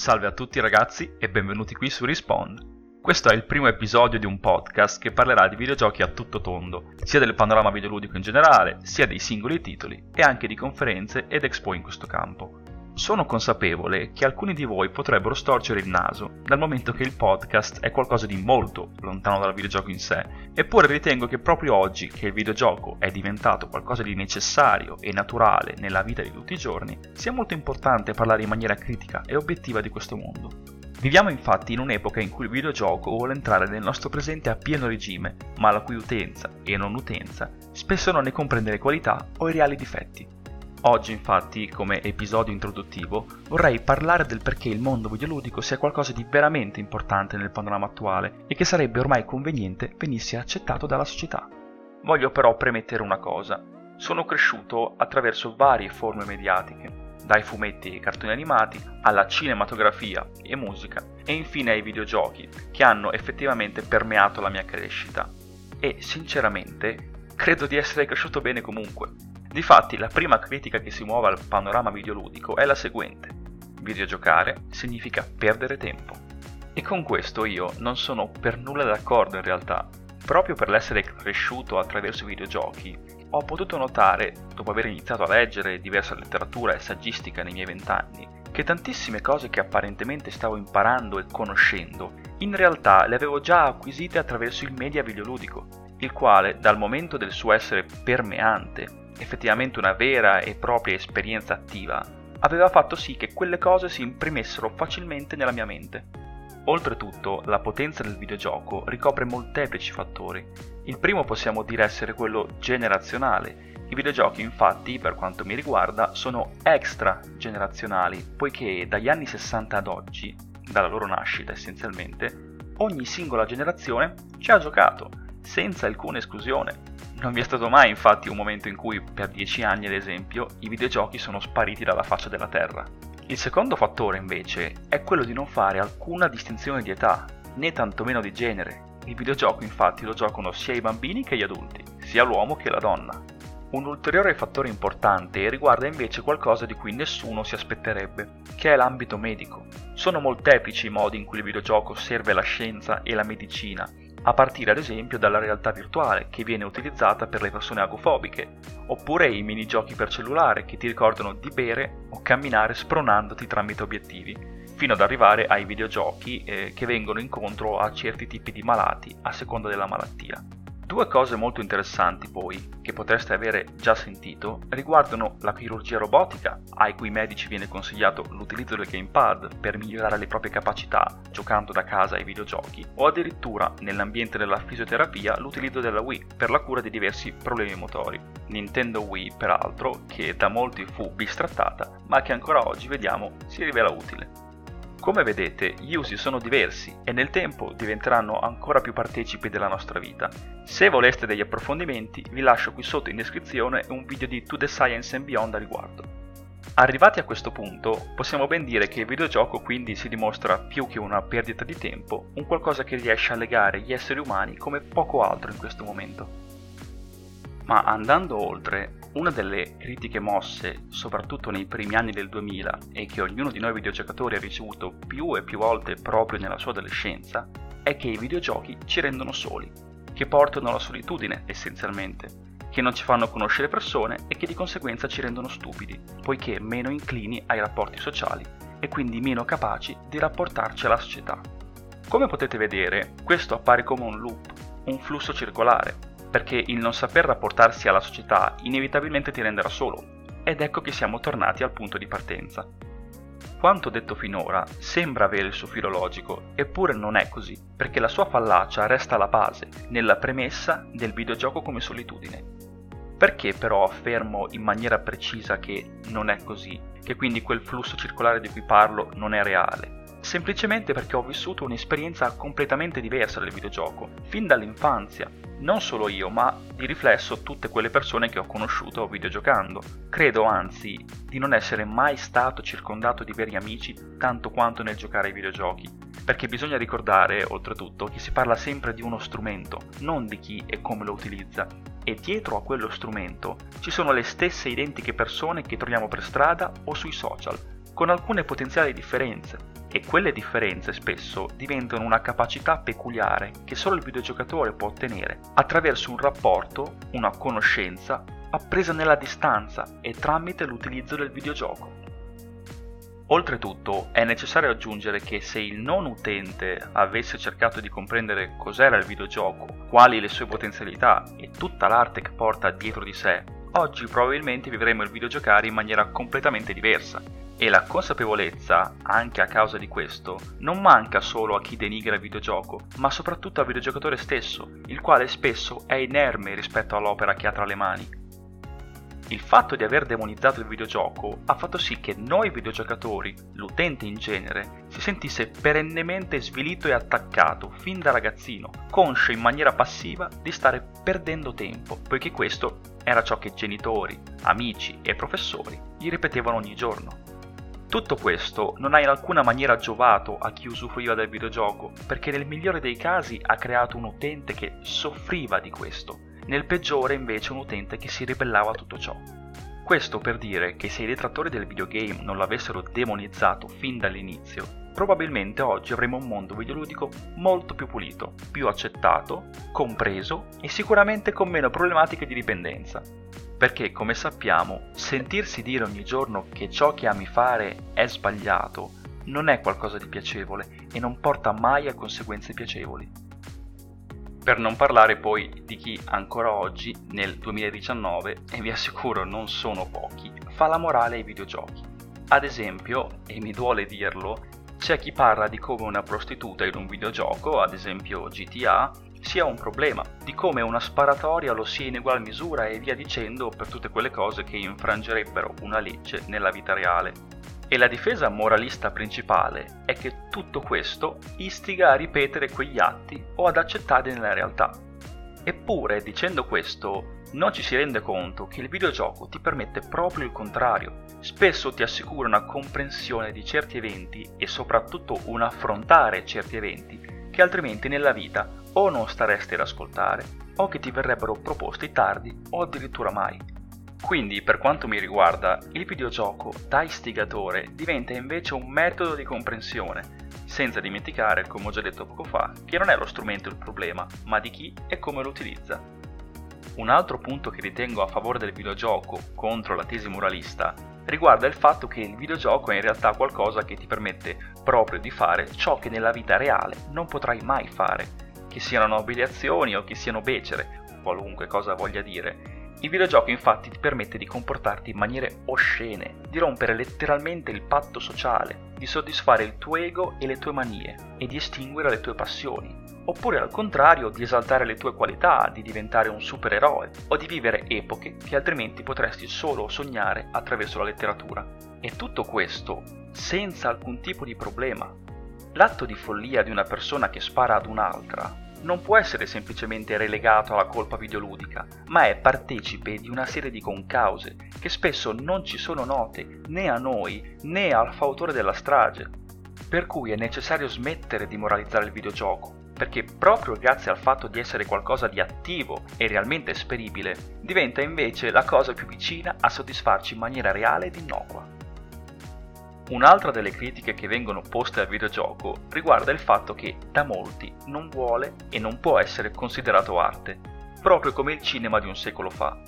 Salve a tutti ragazzi e benvenuti qui su Respawn. Questo è il primo episodio di un podcast che parlerà di videogiochi a tutto tondo, sia del panorama videoludico in generale, sia dei singoli titoli e anche di conferenze ed expo in questo campo. Sono consapevole che alcuni di voi potrebbero storcere il naso, dal momento che il podcast è qualcosa di molto lontano dal videogioco in sé, eppure ritengo che proprio oggi che il videogioco è diventato qualcosa di necessario e naturale nella vita di tutti i giorni, sia molto importante parlare in maniera critica e obiettiva di questo mondo. Viviamo infatti in un'epoca in cui il videogioco vuole entrare nel nostro presente a pieno regime, ma la cui utenza e non utenza spesso non ne comprende le qualità o i reali difetti. Oggi infatti, come episodio introduttivo, vorrei parlare del perché il mondo videoludico sia qualcosa di veramente importante nel panorama attuale e che sarebbe ormai conveniente venisse accettato dalla società. Voglio però premettere una cosa. Sono cresciuto attraverso varie forme mediatiche, dai fumetti e cartoni animati alla cinematografia e musica e infine ai videogiochi, che hanno effettivamente permeato la mia crescita. E sinceramente credo di essere cresciuto bene comunque. Difatti, la prima critica che si muove al panorama videoludico è la seguente. Videogiocare significa perdere tempo. E con questo io non sono per nulla d'accordo in realtà. Proprio per l'essere cresciuto attraverso i videogiochi, ho potuto notare, dopo aver iniziato a leggere diversa letteratura e saggistica nei miei vent'anni, che tantissime cose che apparentemente stavo imparando e conoscendo, in realtà le avevo già acquisite attraverso il media videoludico, il quale, dal momento del suo essere permeante effettivamente una vera e propria esperienza attiva, aveva fatto sì che quelle cose si imprimessero facilmente nella mia mente. Oltretutto, la potenza del videogioco ricopre molteplici fattori. Il primo possiamo dire essere quello generazionale. I videogiochi infatti, per quanto mi riguarda, sono extra generazionali, poiché dagli anni 60 ad oggi, dalla loro nascita essenzialmente, ogni singola generazione ci ha giocato, senza alcuna esclusione. Non vi è stato mai infatti un momento in cui, per dieci anni ad esempio, i videogiochi sono spariti dalla faccia della Terra. Il secondo fattore invece è quello di non fare alcuna distinzione di età, né tantomeno di genere. Il videogioco infatti lo giocano sia i bambini che gli adulti, sia l'uomo che la donna. Un ulteriore fattore importante riguarda invece qualcosa di cui nessuno si aspetterebbe, che è l'ambito medico. Sono molteplici i modi in cui il videogioco serve la scienza e la medicina a partire ad esempio dalla realtà virtuale che viene utilizzata per le persone agofobiche, oppure i minigiochi per cellulare che ti ricordano di bere o camminare spronandoti tramite obiettivi, fino ad arrivare ai videogiochi eh, che vengono incontro a certi tipi di malati a seconda della malattia. Due cose molto interessanti poi, che potreste avere già sentito, riguardano la chirurgia robotica, ai cui medici viene consigliato l'utilizzo del gamepad per migliorare le proprie capacità giocando da casa ai videogiochi, o addirittura nell'ambiente della fisioterapia l'utilizzo della Wii per la cura di diversi problemi motori. Nintendo Wii, peraltro, che da molti fu bistrattata, ma che ancora oggi vediamo si rivela utile. Come vedete, gli usi sono diversi e nel tempo diventeranno ancora più partecipi della nostra vita. Se voleste degli approfondimenti, vi lascio qui sotto in descrizione un video di To The Science and Beyond a riguardo. Arrivati a questo punto, possiamo ben dire che il videogioco quindi si dimostra più che una perdita di tempo, un qualcosa che riesce a legare gli esseri umani come poco altro in questo momento. Ma andando oltre, una delle critiche mosse, soprattutto nei primi anni del 2000, e che ognuno di noi videogiocatori ha ricevuto più e più volte proprio nella sua adolescenza, è che i videogiochi ci rendono soli, che portano alla solitudine essenzialmente, che non ci fanno conoscere persone e che di conseguenza ci rendono stupidi, poiché meno inclini ai rapporti sociali e quindi meno capaci di rapportarci alla società. Come potete vedere, questo appare come un loop, un flusso circolare, perché il non saper rapportarsi alla società inevitabilmente ti renderà solo, ed ecco che siamo tornati al punto di partenza. Quanto detto finora sembra avere il suo filo logico, eppure non è così, perché la sua fallacia resta alla base, nella premessa del videogioco come solitudine. Perché però affermo in maniera precisa che non è così, che quindi quel flusso circolare di cui parlo non è reale? Semplicemente perché ho vissuto un'esperienza completamente diversa del videogioco, fin dall'infanzia, non solo io, ma di riflesso tutte quelle persone che ho conosciuto videogiocando. Credo anzi di non essere mai stato circondato di veri amici tanto quanto nel giocare ai videogiochi, perché bisogna ricordare, oltretutto, che si parla sempre di uno strumento, non di chi e come lo utilizza, e dietro a quello strumento ci sono le stesse identiche persone che troviamo per strada o sui social, con alcune potenziali differenze, e quelle differenze spesso diventano una capacità peculiare che solo il videogiocatore può ottenere attraverso un rapporto, una conoscenza appresa nella distanza e tramite l'utilizzo del videogioco. Oltretutto è necessario aggiungere che se il non utente avesse cercato di comprendere cos'era il videogioco, quali le sue potenzialità e tutta l'arte che porta dietro di sé, oggi probabilmente vivremo il videogiocare in maniera completamente diversa. E la consapevolezza, anche a causa di questo, non manca solo a chi denigra il videogioco, ma soprattutto al videogiocatore stesso, il quale spesso è inerme rispetto all'opera che ha tra le mani il fatto di aver demonizzato il videogioco ha fatto sì che noi videogiocatori, l'utente in genere, si sentisse perennemente svilito e attaccato fin da ragazzino, conscio in maniera passiva di stare perdendo tempo, poiché questo era ciò che genitori, amici e professori gli ripetevano ogni giorno. Tutto questo non ha in alcuna maniera giovato a chi usufruiva del videogioco, perché nel migliore dei casi ha creato un utente che soffriva di questo nel peggiore invece un utente che si ribellava a tutto ciò. Questo per dire che se i detrattori del videogame non l'avessero demonizzato fin dall'inizio, probabilmente oggi avremmo un mondo videoludico molto più pulito, più accettato, compreso e sicuramente con meno problematiche di dipendenza. Perché, come sappiamo, sentirsi dire ogni giorno che ciò che ami fare è sbagliato non è qualcosa di piacevole e non porta mai a conseguenze piacevoli. Per non parlare poi di chi ancora oggi, nel 2019, e vi assicuro non sono pochi, fa la morale ai videogiochi. Ad esempio, e mi duole dirlo, c'è chi parla di come una prostituta in un videogioco, ad esempio GTA, sia un problema, di come una sparatoria lo sia in ugual misura e via dicendo per tutte quelle cose che infrangerebbero una legge nella vita reale. E la difesa moralista principale è che tutto questo istiga a ripetere quegli atti o ad accettarli nella realtà. Eppure, dicendo questo, non ci si rende conto che il videogioco ti permette proprio il contrario. Spesso ti assicura una comprensione di certi eventi e soprattutto un affrontare certi eventi che altrimenti nella vita o non staresti ad ascoltare o che ti verrebbero proposti tardi o addirittura mai. Quindi, per quanto mi riguarda, il videogioco da istigatore diventa invece un metodo di comprensione, senza dimenticare, come ho già detto poco fa, che non è lo strumento il problema, ma di chi e come lo utilizza. Un altro punto che ritengo a favore del videogioco contro la tesi moralista riguarda il fatto che il videogioco è in realtà qualcosa che ti permette proprio di fare ciò che nella vita reale non potrai mai fare, che siano nobili azioni o che siano becere, qualunque cosa voglia dire, il videogioco infatti ti permette di comportarti in maniere oscene, di rompere letteralmente il patto sociale, di soddisfare il tuo ego e le tue manie e di estinguere le tue passioni, oppure al contrario di esaltare le tue qualità, di diventare un supereroe o di vivere epoche che altrimenti potresti solo sognare attraverso la letteratura. E tutto questo senza alcun tipo di problema. L'atto di follia di una persona che spara ad un'altra non può essere semplicemente relegato alla colpa videoludica, ma è partecipe di una serie di concause che spesso non ci sono note né a noi né al fautore della strage. Per cui è necessario smettere di moralizzare il videogioco, perché proprio grazie al fatto di essere qualcosa di attivo e realmente esperibile, diventa invece la cosa più vicina a soddisfarci in maniera reale ed innocua. Un'altra delle critiche che vengono poste al videogioco riguarda il fatto che da molti non vuole e non può essere considerato arte, proprio come il cinema di un secolo fa.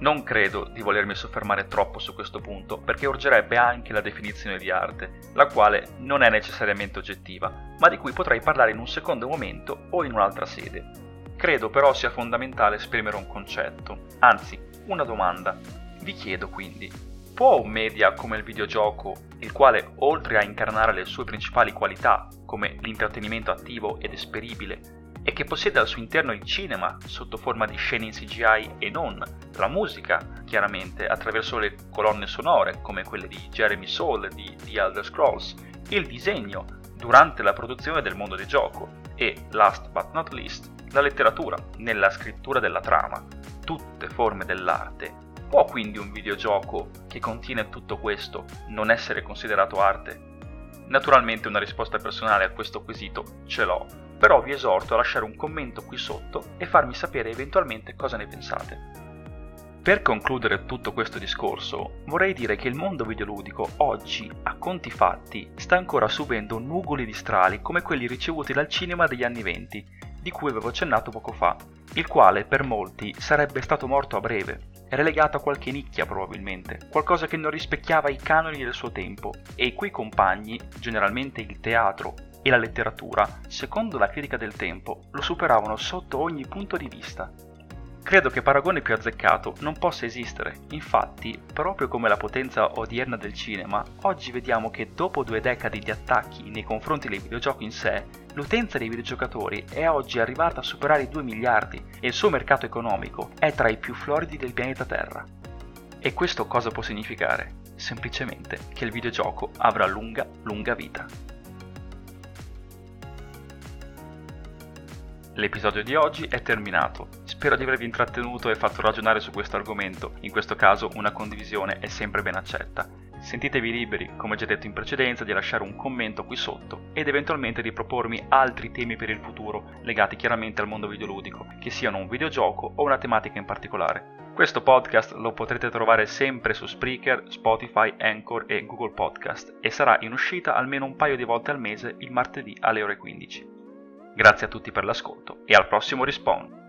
Non credo di volermi soffermare troppo su questo punto perché urgerebbe anche la definizione di arte, la quale non è necessariamente oggettiva, ma di cui potrei parlare in un secondo momento o in un'altra sede. Credo però sia fondamentale esprimere un concetto, anzi una domanda. Vi chiedo quindi, Può un media come il videogioco, il quale oltre a incarnare le sue principali qualità, come l'intrattenimento attivo ed esperibile, e che possiede al suo interno il cinema sotto forma di scene in CGI e non, la musica, chiaramente, attraverso le colonne sonore, come quelle di Jeremy Soule di The Elder Scrolls, il disegno durante la produzione del mondo del gioco e, last but not least, la letteratura nella scrittura della trama, tutte forme dell'arte Può quindi un videogioco che contiene tutto questo non essere considerato arte? Naturalmente una risposta personale a questo quesito ce l'ho, però vi esorto a lasciare un commento qui sotto e farmi sapere eventualmente cosa ne pensate. Per concludere tutto questo discorso, vorrei dire che il mondo videoludico oggi, a conti fatti, sta ancora subendo nugoli di strali come quelli ricevuti dal cinema degli anni venti, di cui avevo accennato poco fa, il quale per molti sarebbe stato morto a breve, relegato a qualche nicchia probabilmente, qualcosa che non rispecchiava i canoni del suo tempo e i cui compagni, generalmente il teatro e la letteratura, secondo la critica del tempo, lo superavano sotto ogni punto di vista. Credo che paragone più azzeccato non possa esistere, infatti, proprio come la potenza odierna del cinema, oggi vediamo che dopo due decadi di attacchi nei confronti dei videogiochi in sé, l'utenza dei videogiocatori è oggi arrivata a superare i 2 miliardi e il suo mercato economico è tra i più floridi del pianeta Terra. E questo cosa può significare? Semplicemente che il videogioco avrà lunga, lunga vita. L'episodio di oggi è terminato. Spero di avervi intrattenuto e fatto ragionare su questo argomento. In questo caso una condivisione è sempre ben accetta. Sentitevi liberi, come già detto in precedenza, di lasciare un commento qui sotto ed eventualmente di propormi altri temi per il futuro, legati chiaramente al mondo videoludico, che siano un videogioco o una tematica in particolare. Questo podcast lo potrete trovare sempre su Spreaker, Spotify, Anchor e Google Podcast e sarà in uscita almeno un paio di volte al mese il martedì alle ore 15. Grazie a tutti per l'ascolto e al prossimo respawn!